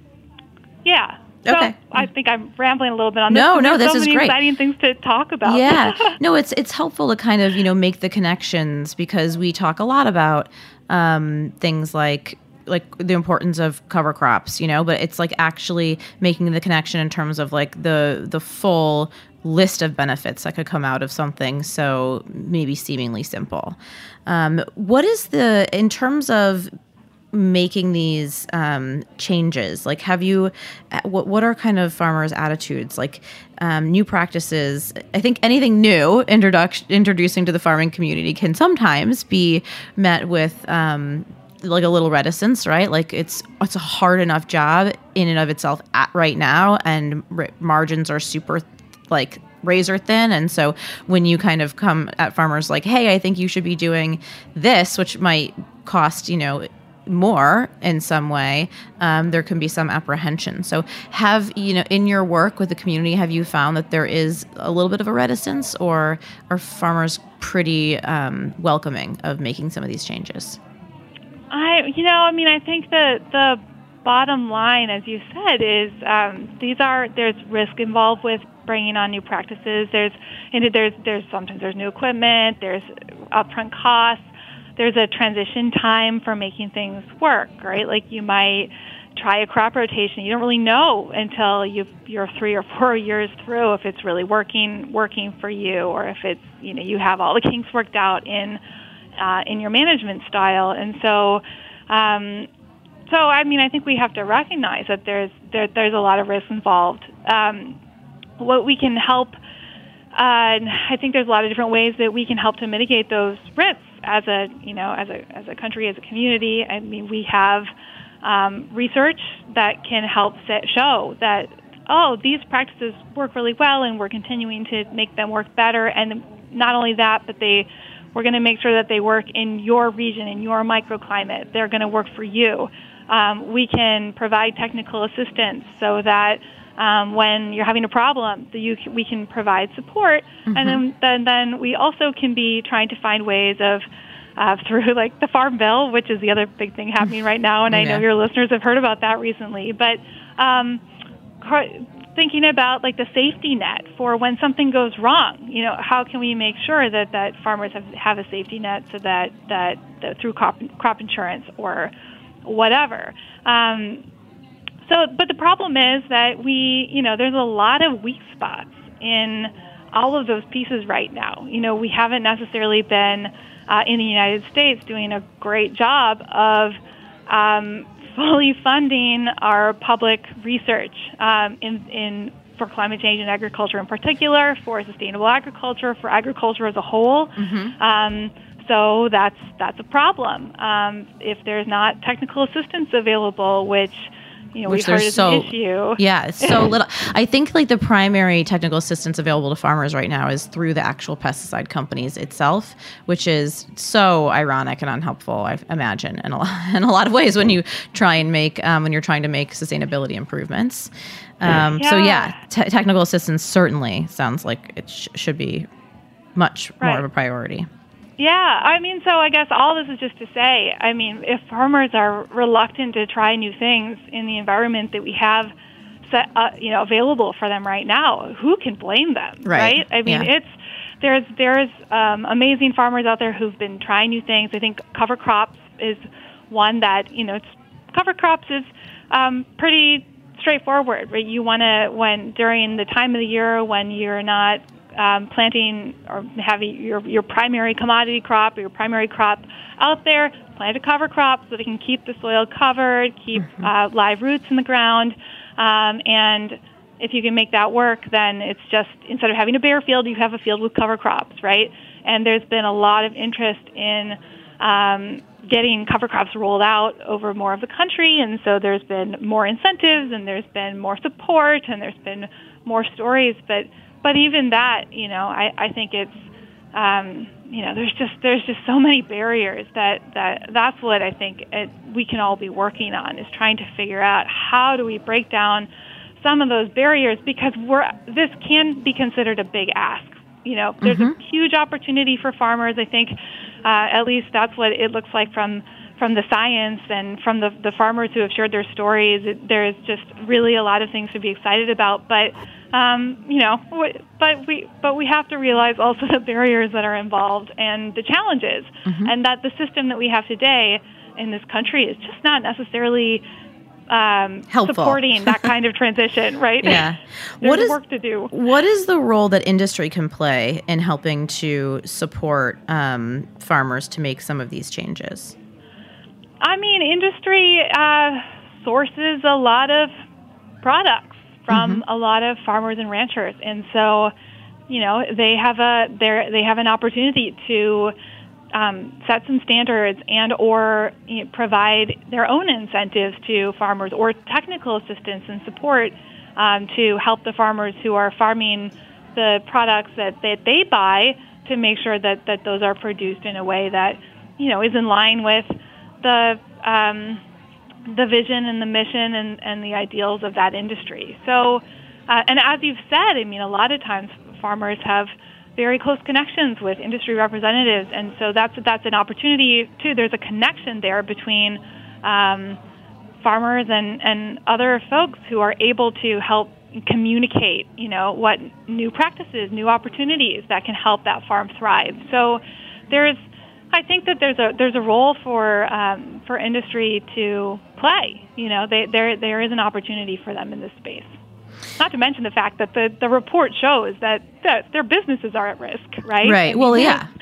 [SPEAKER 8] yeah,
[SPEAKER 7] Okay. So
[SPEAKER 8] I think I'm rambling a little bit on this.
[SPEAKER 7] No, no, this
[SPEAKER 8] so
[SPEAKER 7] is
[SPEAKER 8] many
[SPEAKER 7] great.
[SPEAKER 8] Exciting things to talk about.
[SPEAKER 7] Yeah. no, it's it's helpful to kind of you know make the connections because we talk a lot about um, things like like the importance of cover crops, you know, but it's like actually making the connection in terms of like the the full list of benefits that could come out of something so maybe seemingly simple. Um, what is the in terms of making these um, changes? Like, have you, uh, what, what are kind of farmers' attitudes? Like, um, new practices, I think anything new introducing to the farming community can sometimes be met with um, like a little reticence, right? Like it's it's a hard enough job in and of itself at right now, and r- margins are super like razor thin. And so when you kind of come at farmers like, hey, I think you should be doing this, which might cost you know more in some way, um, there can be some apprehension. So, have you know in your work with the community, have you found that there is a little bit of a reticence, or are farmers pretty um, welcoming of making some of these changes?
[SPEAKER 8] I, you know, I mean, I think that the bottom line, as you said, is um, these are there's risk involved with bringing on new practices. There's and there's there's sometimes there's new equipment. There's upfront costs. There's a transition time for making things work, right? Like you might try a crop rotation. You don't really know until you you're three or four years through if it's really working working for you, or if it's you know you have all the kinks worked out in uh, in your management style. And so, um, so I mean, I think we have to recognize that there's there, there's a lot of risk involved. Um, what we can help. Uh, I think there's a lot of different ways that we can help to mitigate those risks as a you know as a as a country as a community. I mean, we have um, research that can help set, show that oh these practices work really well and we're continuing to make them work better and not only that but they we're going to make sure that they work in your region in your microclimate they're going to work for you um, we can provide technical assistance so that um, when you're having a problem, that you we can provide support, mm-hmm. and then, then then we also can be trying to find ways of uh, through like the Farm Bill, which is the other big thing happening right now, and yeah. I know your listeners have heard about that recently. But um, thinking about like the safety net for when something goes wrong, you know, how can we make sure that that farmers have have a safety net so that that, that through crop crop insurance or whatever. Um, so, but the problem is that we, you know, there's a lot of weak spots in all of those pieces right now. You know, we haven't necessarily been uh, in the United States doing a great job of um, fully funding our public research um, in, in for climate change and agriculture in particular, for sustainable agriculture, for agriculture as a whole. Mm-hmm. Um, so that's that's a problem. Um, if there's not technical assistance available, which you know,
[SPEAKER 7] Which
[SPEAKER 8] heard
[SPEAKER 7] so,
[SPEAKER 8] issue.
[SPEAKER 7] Yeah, so little. I think like the primary technical assistance available to farmers right now is through the actual pesticide companies itself, which is so ironic and unhelpful. I imagine in a lot, in a lot of ways when you try and make um, when you're trying to make sustainability improvements. Um, yeah. So yeah, technical assistance certainly sounds like it sh- should be much right. more of a priority.
[SPEAKER 8] Yeah, I mean, so I guess all this is just to say, I mean, if farmers are reluctant to try new things in the environment that we have, set, uh, you know, available for them right now, who can blame them,
[SPEAKER 7] right?
[SPEAKER 8] right? I mean, yeah. it's there's there's um, amazing farmers out there who've been trying new things. I think cover crops is one that you know, it's, cover crops is um, pretty straightforward, right? You want to when during the time of the year when you're not um, planting or having your, your primary commodity crop or your primary crop out there, plant a cover crop so it can keep the soil covered, keep mm-hmm. uh, live roots in the ground, um, and if you can make that work, then it's just instead of having a bare field, you have a field with cover crops, right? And there's been a lot of interest in um, getting cover crops rolled out over more of the country, and so there's been more incentives, and there's been more support, and there's been more stories, but but even that, you know, I, I think it's, um, you know, there's just there's just so many barriers that that that's what I think it, we can all be working on is trying to figure out how do we break down some of those barriers because we're this can be considered a big ask. You know, there's mm-hmm. a huge opportunity for farmers. I think, uh, at least that's what it looks like from from the science and from the the farmers who have shared their stories. It, there's just really a lot of things to be excited about, but um, you know, but we but we have to realize also the barriers that are involved and the challenges, mm-hmm. and that the system that we have today in this country is just not necessarily um, supporting that kind of transition, right?
[SPEAKER 7] Yeah.
[SPEAKER 8] There's what is, work to do.
[SPEAKER 7] What is the role that industry can play in helping to support um, farmers to make some of these changes?
[SPEAKER 8] I mean, industry uh, sources a lot of products from mm-hmm. a lot of farmers and ranchers, and so you know they have a they they have an opportunity to um, set some standards and or you know, provide their own incentives to farmers or technical assistance and support um, to help the farmers who are farming the products that, that they buy to make sure that, that those are produced in a way that you know is in line with the um, the vision and the mission and, and the ideals of that industry. So, uh, and as you've said, I mean, a lot of times farmers have very close connections with industry representatives, and so that's that's an opportunity too. There's a connection there between um, farmers and, and other folks who are able to help communicate, you know, what new practices, new opportunities that can help that farm thrive. So there's, I think that there's a there's a role for um, for industry to play. You know, they, there there is an opportunity for them in this space. Not to mention the fact that the, the report shows that, that their businesses are at risk, right?
[SPEAKER 7] Right. Well, yeah.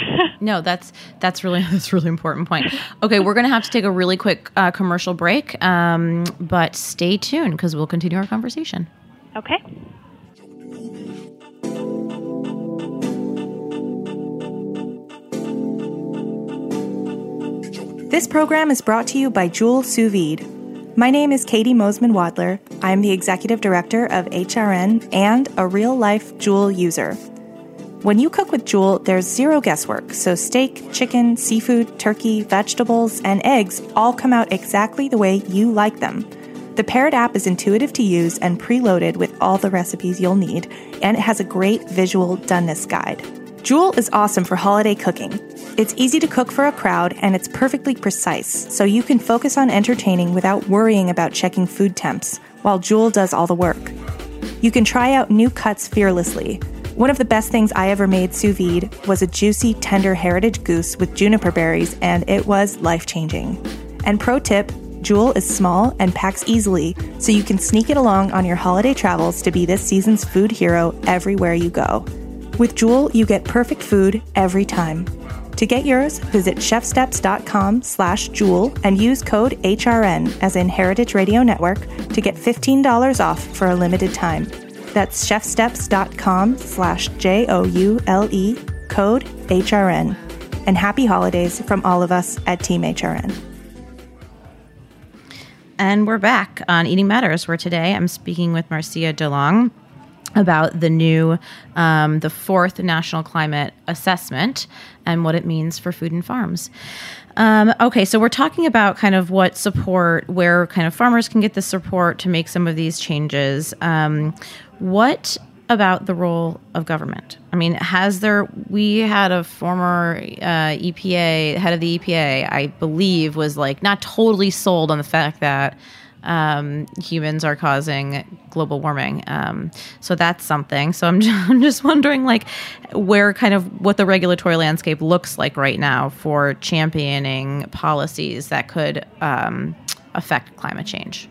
[SPEAKER 7] no, that's that's really that's really important point. Okay, we're gonna have to take a really quick uh, commercial break, um, but stay tuned because we'll continue our conversation.
[SPEAKER 8] Okay.
[SPEAKER 2] This program is brought to you by Joule Sous Vide. My name is Caity Moseman Wadler. I'm the executive director of HRN and a real life Joule user. When you cook with Joule, there's zero guesswork, so steak, chicken, seafood, turkey, vegetables, and eggs all come out exactly the way you like them. The Parrot app is intuitive to use and preloaded with all the recipes you'll need, and it has a great visual doneness guide. Joule is awesome for holiday cooking. It's easy to cook for a crowd and it's perfectly precise, so you can focus on entertaining without worrying about checking food temps, while Joule does all the work. You can try out new cuts fearlessly. One of the best things I ever made sous vide was a juicy, tender heritage goose with juniper berries, and it was life changing. And pro tip Joule is small and packs easily, so you can sneak it along on your holiday travels to be this season's food hero everywhere you go. With Joule, you get perfect food every time. To get yours, visit chefsteps.com slash Joule and use code HRN as in Heritage Radio Network to get $15 off for a limited time. That's chefsteps.com slash J O U L E, code HRN. And happy holidays from all of us at Team HRN.
[SPEAKER 7] And we're back on Eating Matters, where today I'm speaking with Marcia DeLong about the new, um, the fourth National Climate Assessment and what it means for food and farms. Um, okay, so we're talking about kind of what support, where kind of farmers can get the support to make some of these changes. Um, what about the role of government? I mean, has there, we had a former uh, EPA, head of the EPA, I believe, was like not totally sold on the fact that um, humans are causing global warming. Um, so that's something. So I'm just, I'm just wondering, like, where kind of what the regulatory landscape looks like right now for championing policies that could um, affect climate change.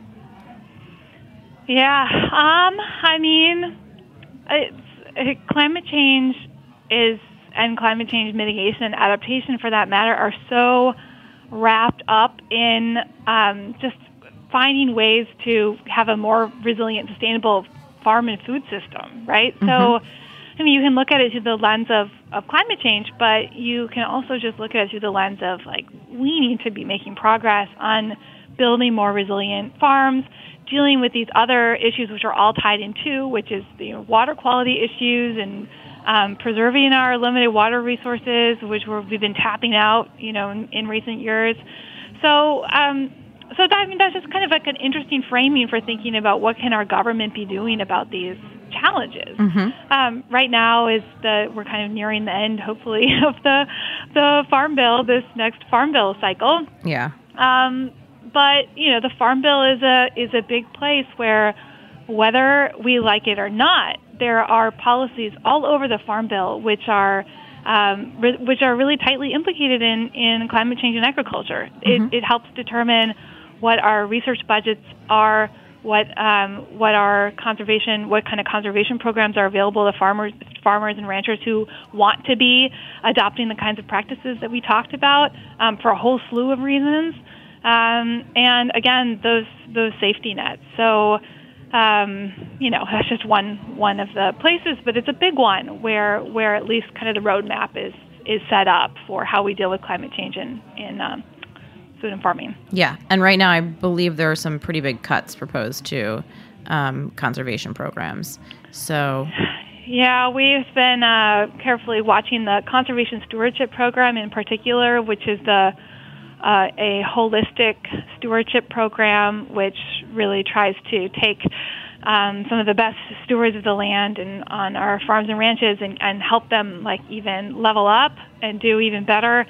[SPEAKER 8] Yeah, um, I mean, it, climate change is, and climate change mitigation and adaptation, for that matter, are so wrapped up in um, just finding ways to have a more resilient, sustainable farm and food system, right? Mm-hmm. So, I mean, you can look at it through the lens of, of climate change, but you can also just look at it through the lens of like, we need to be making progress on building more resilient farms, dealing with these other issues which are all tied into, which is the you know, water quality issues and um, preserving our limited water resources, which we have been tapping out, you know, in, in recent years. So, um, so that, I mean, that's just kind of like an interesting framing for thinking about what can our government be doing about these challenges. Mm-hmm. Um, right now is the we're kind of nearing the end, hopefully, of the the farm bill, this next farm bill cycle.
[SPEAKER 7] Yeah.
[SPEAKER 8] Um, but you know, the farm bill is a is a big place where whether we like it or not, there are policies all over the farm bill which are um, re- which are really tightly implicated in, in climate change and agriculture. Mm-hmm. It, it helps determine what our research budgets are, what um, what our conservation, what kind of conservation programs are available to farmers, farmers and ranchers who want to be adopting the kinds of practices that we talked about um, for a whole slew of reasons, um, and again, those those safety nets. So. Um, you know, that's just one one of the places, but it's a big one where where at least kind of the roadmap is is set up for how we deal with climate change in in um, food and farming.
[SPEAKER 7] Yeah, and right now I believe there are some pretty big cuts proposed to um, conservation programs. So.
[SPEAKER 8] Yeah, we've been uh, carefully watching the conservation stewardship program in particular, which is the uh, a holistic stewardship program, which really tries to take um, some of the best stewards of the land and on our farms and ranches and, and help them like even level up and do even better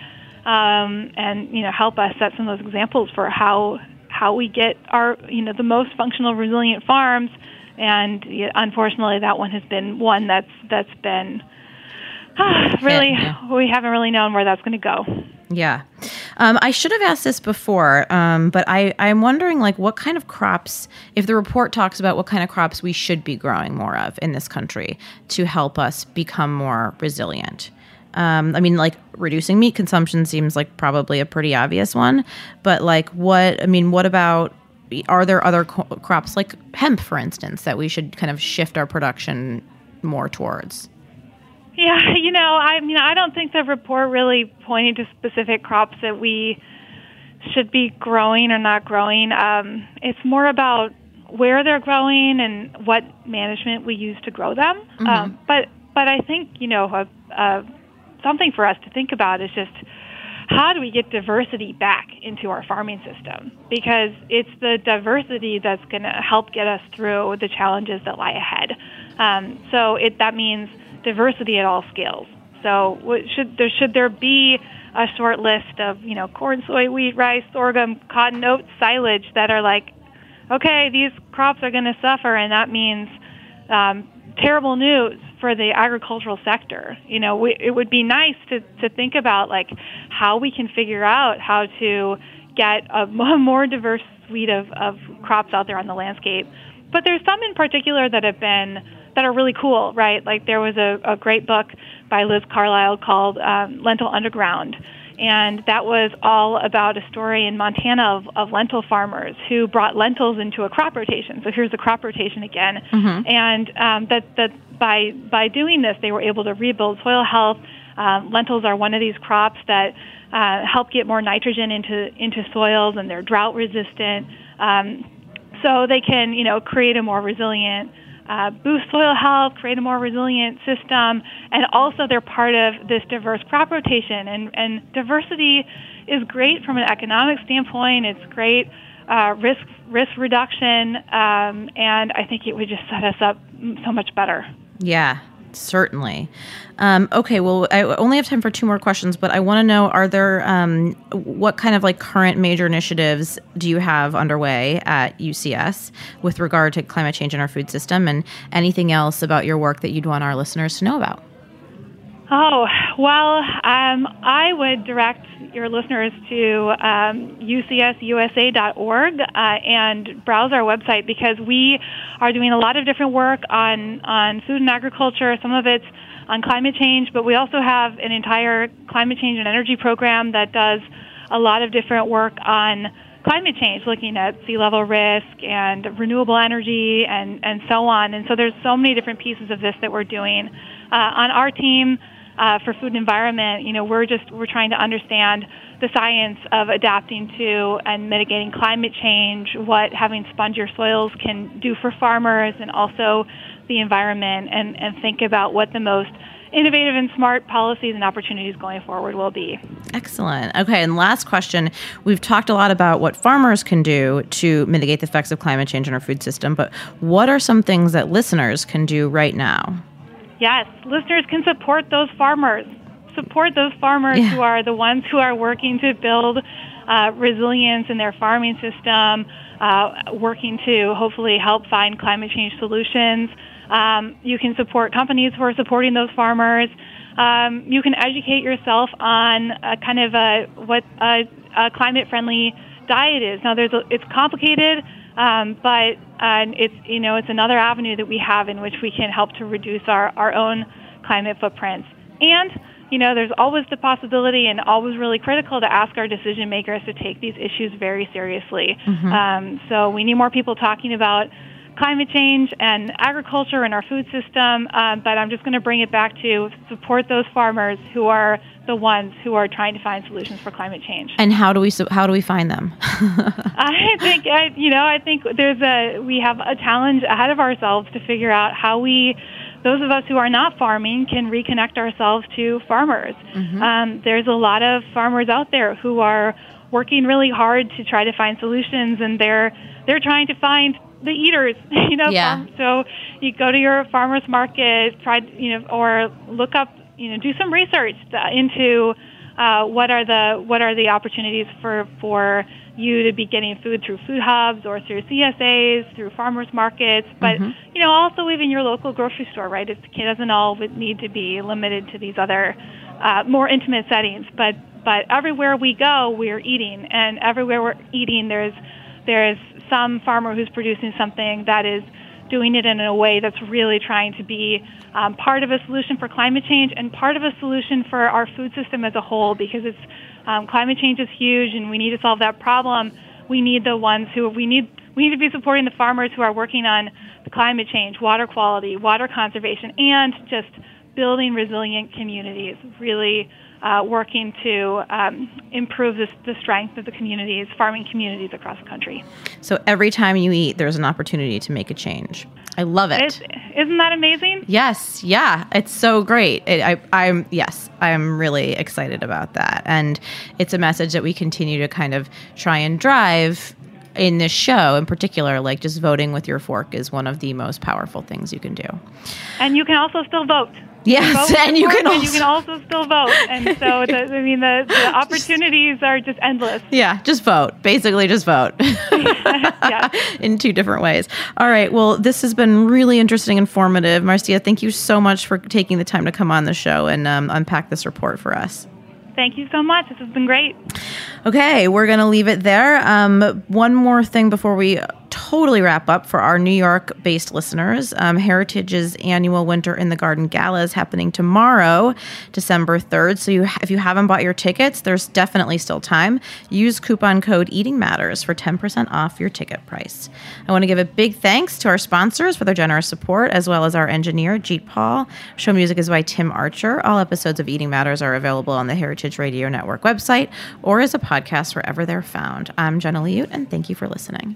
[SPEAKER 8] um, and you know help us set some of those examples for how how we get our you know the most functional resilient farms. And unfortunately that one has been one that's that's been really yeah. we haven't really known where that's going to go.
[SPEAKER 7] Yeah. Um, i should have asked this before um, but I, i'm wondering like what kind of crops if the report talks about what kind of crops we should be growing more of in this country to help us become more resilient um, I mean, like reducing meat consumption seems like probably a pretty obvious one, but like what? I mean, what about are there other co- crops like hemp, for instance, that we should kind of shift our production more towards?
[SPEAKER 8] Yeah, you know, I mean, I don't think the report really pointed to specific crops that we should be growing or not growing. Um, it's more about where they're growing and what management we use to grow them. Mm-hmm. Um, but but I think you know, a, a, something for us to think about is just how do we get diversity back into our farming system? Because it's the diversity that's going to help get us through the challenges that lie ahead. Um, so it, that means diversity at all scales. So should there should there be a short list of you know corn, soy, wheat, rice, sorghum, cotton, oats, silage that are like, okay, these crops are going to suffer, and that means um, terrible news for the agricultural sector. You know, we, it would be nice to, to think about like how we can figure out how to get a more diverse suite of, of crops out there on the landscape. But there's some in particular that have been that are really cool, right? Like there was a, a great book by Liz Carlisle called um, Lentil Underground and that was all about a story in Montana of, of lentil farmers who brought lentils into a crop rotation. So here's the crop rotation again, mm-hmm. and um, that that by by doing this, they were able to rebuild soil health. Um, lentils are one of these crops that uh, help get more nitrogen into into soils, and they're drought resistant. Um, so they can, you know, create a more resilient uh, boost soil health, create a more resilient system, and also they're part of this diverse crop rotation. And, and diversity is great from an economic standpoint. It's great uh, risk risk reduction, um, and I think it would just set us up so much better.
[SPEAKER 7] Yeah, Certainly. Um, okay, well, I only have time for two more questions, but I want to know: Are there um, what kind of like current major initiatives do you have underway at UCS with regard to climate change in our food system, and anything else about your work that you'd want our listeners to know about?
[SPEAKER 8] Oh, well, um, I would direct your listeners to um, ucsusa.org uh, and browse our website because we are doing a lot of different work on, on food and agriculture. Some of it's on climate change, but we also have an entire climate change and energy program that does a lot of different work on climate change, looking at sea level risk and renewable energy and, and so on. And so there's so many different pieces of this that we're doing. Uh, on our team, uh, for food and environment, you know, we're just we're trying to understand the science of adapting to and mitigating climate change, what having spongier soils can do for farmers, and also the environment, and, and think about what the most innovative and smart policies and opportunities going forward will be.
[SPEAKER 7] Excellent. Okay, and last question. We've talked a lot about what farmers can do to mitigate the effects of climate change in our food system, but what are some things that listeners can do right now?
[SPEAKER 8] Yes, listeners can support those farmers. Support those farmers yeah. who are the ones who are working to build uh, resilience in their farming system, uh, working to hopefully help find climate change solutions. Um, you can support companies who are supporting those farmers. Um, you can educate yourself on a kind of a, what a, a climate-friendly diet is. Now, there's a, it's complicated. Um, but uh, it's you know it's another avenue that we have in which we can help to reduce our, our own climate footprints. And you know there's always the possibility and always really critical to ask our decision makers to take these issues very seriously. Mm-hmm. Um, so we need more people talking about climate change and agriculture and our food system. Um, but I'm just going to bring it back to support those farmers who are the ones who are trying to find solutions for climate change.
[SPEAKER 7] And how do we how do we find them?
[SPEAKER 8] I think I, you know I think there's a we have a challenge ahead of ourselves to figure out how we those of us who are not farming can reconnect ourselves to farmers. Mm-hmm. Um, there's a lot of farmers out there who are working really hard to try to find solutions, and they're they're trying to find the eaters, you know.
[SPEAKER 7] Yeah.
[SPEAKER 8] Farm, so you go to your farmers market, try, you know, or look up, you know, do some research into uh, what are the what are the opportunities for for you to be getting food through food hubs or through CSAs, through farmers markets, but mm-hmm. you know also even your local grocery store, right? It doesn't all need to be limited to these other uh, more intimate settings, but but everywhere we go, we're eating, and everywhere we're eating, there's there's some farmer who's producing something that is doing it in a way that's really trying to be um, part of a solution for climate change and part of a solution for our food system as a whole because it's um, climate change is huge and we need to solve that problem. We need the ones who we need we need to be supporting the farmers who are working on climate change, water quality, water conservation, and just building resilient communities. Really uh, working to um, improve this, the strength of the communities, farming communities across the country.
[SPEAKER 7] So every time you eat, there's an opportunity to make a change. I love it.
[SPEAKER 8] It's, isn't that amazing?
[SPEAKER 7] Yes, yeah, it's so great. It, I, I'm yes, I'm really excited about that, and it's a message that we continue to kind of try and drive in this show in particular, like just voting with your fork is one of the most powerful things you can do.
[SPEAKER 8] And you can also still vote.
[SPEAKER 7] Yes, and you can also
[SPEAKER 8] you can also still vote, and so the, I mean the, the opportunities are just endless.
[SPEAKER 7] Yeah, just vote. Basically, just vote. yeah, in two different ways. All right. Well, this has been really interesting, and informative. Marcia, thank you so much for taking the time to come on the show and um, unpack this report for us.
[SPEAKER 8] Thank you so much. This has been great.
[SPEAKER 7] Okay, we're going to leave it there. Um, one more thing before we totally wrap up for our New York based listeners. Um, Heritage's annual Winter in the Garden Gala is happening tomorrow, December 3rd. So you, if you haven't bought your tickets, there's definitely still time. Use coupon code Eating Matters for 10% off your ticket price. I want to give a big thanks to our sponsors for their generous support, as well as our engineer, Jeet Paul. Show music is by Tim Archer. All episodes of Eating Matters are available on the Heritage Radio Network website or as a podcast wherever they're found. I'm Jenna Liut, and thank you for listening.